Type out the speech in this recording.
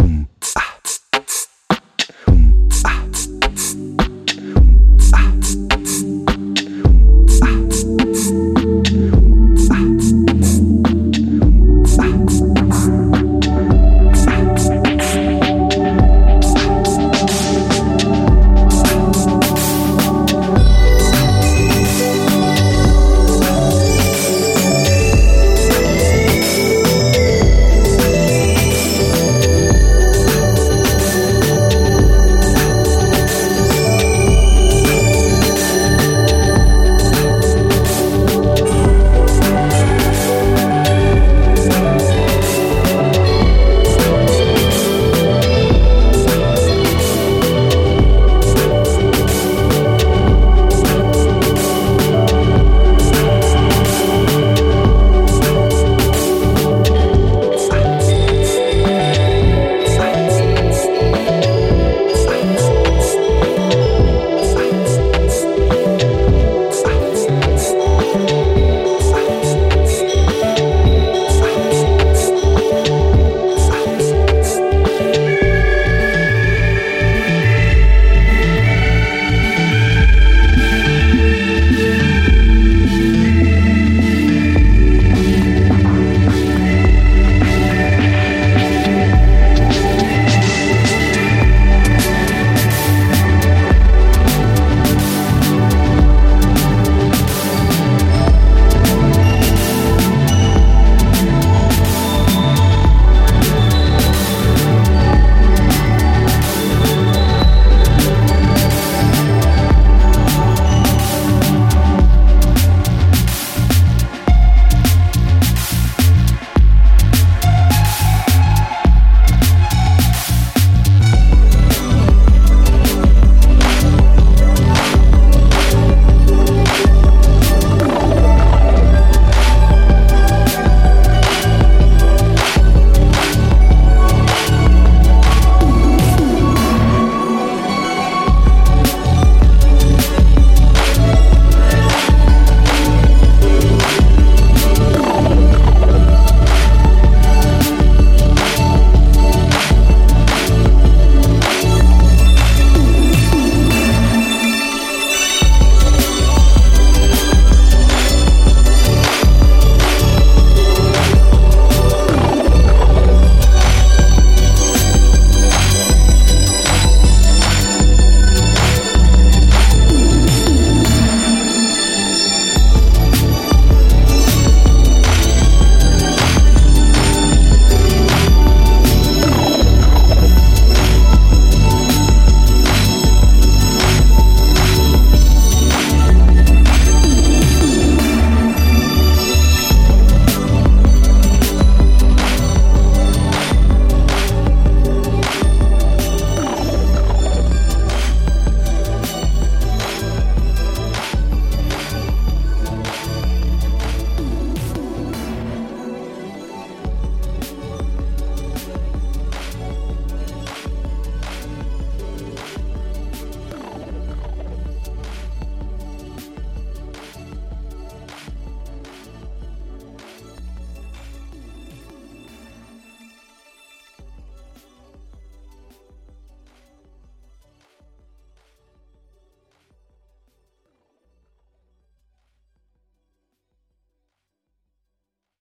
Boom.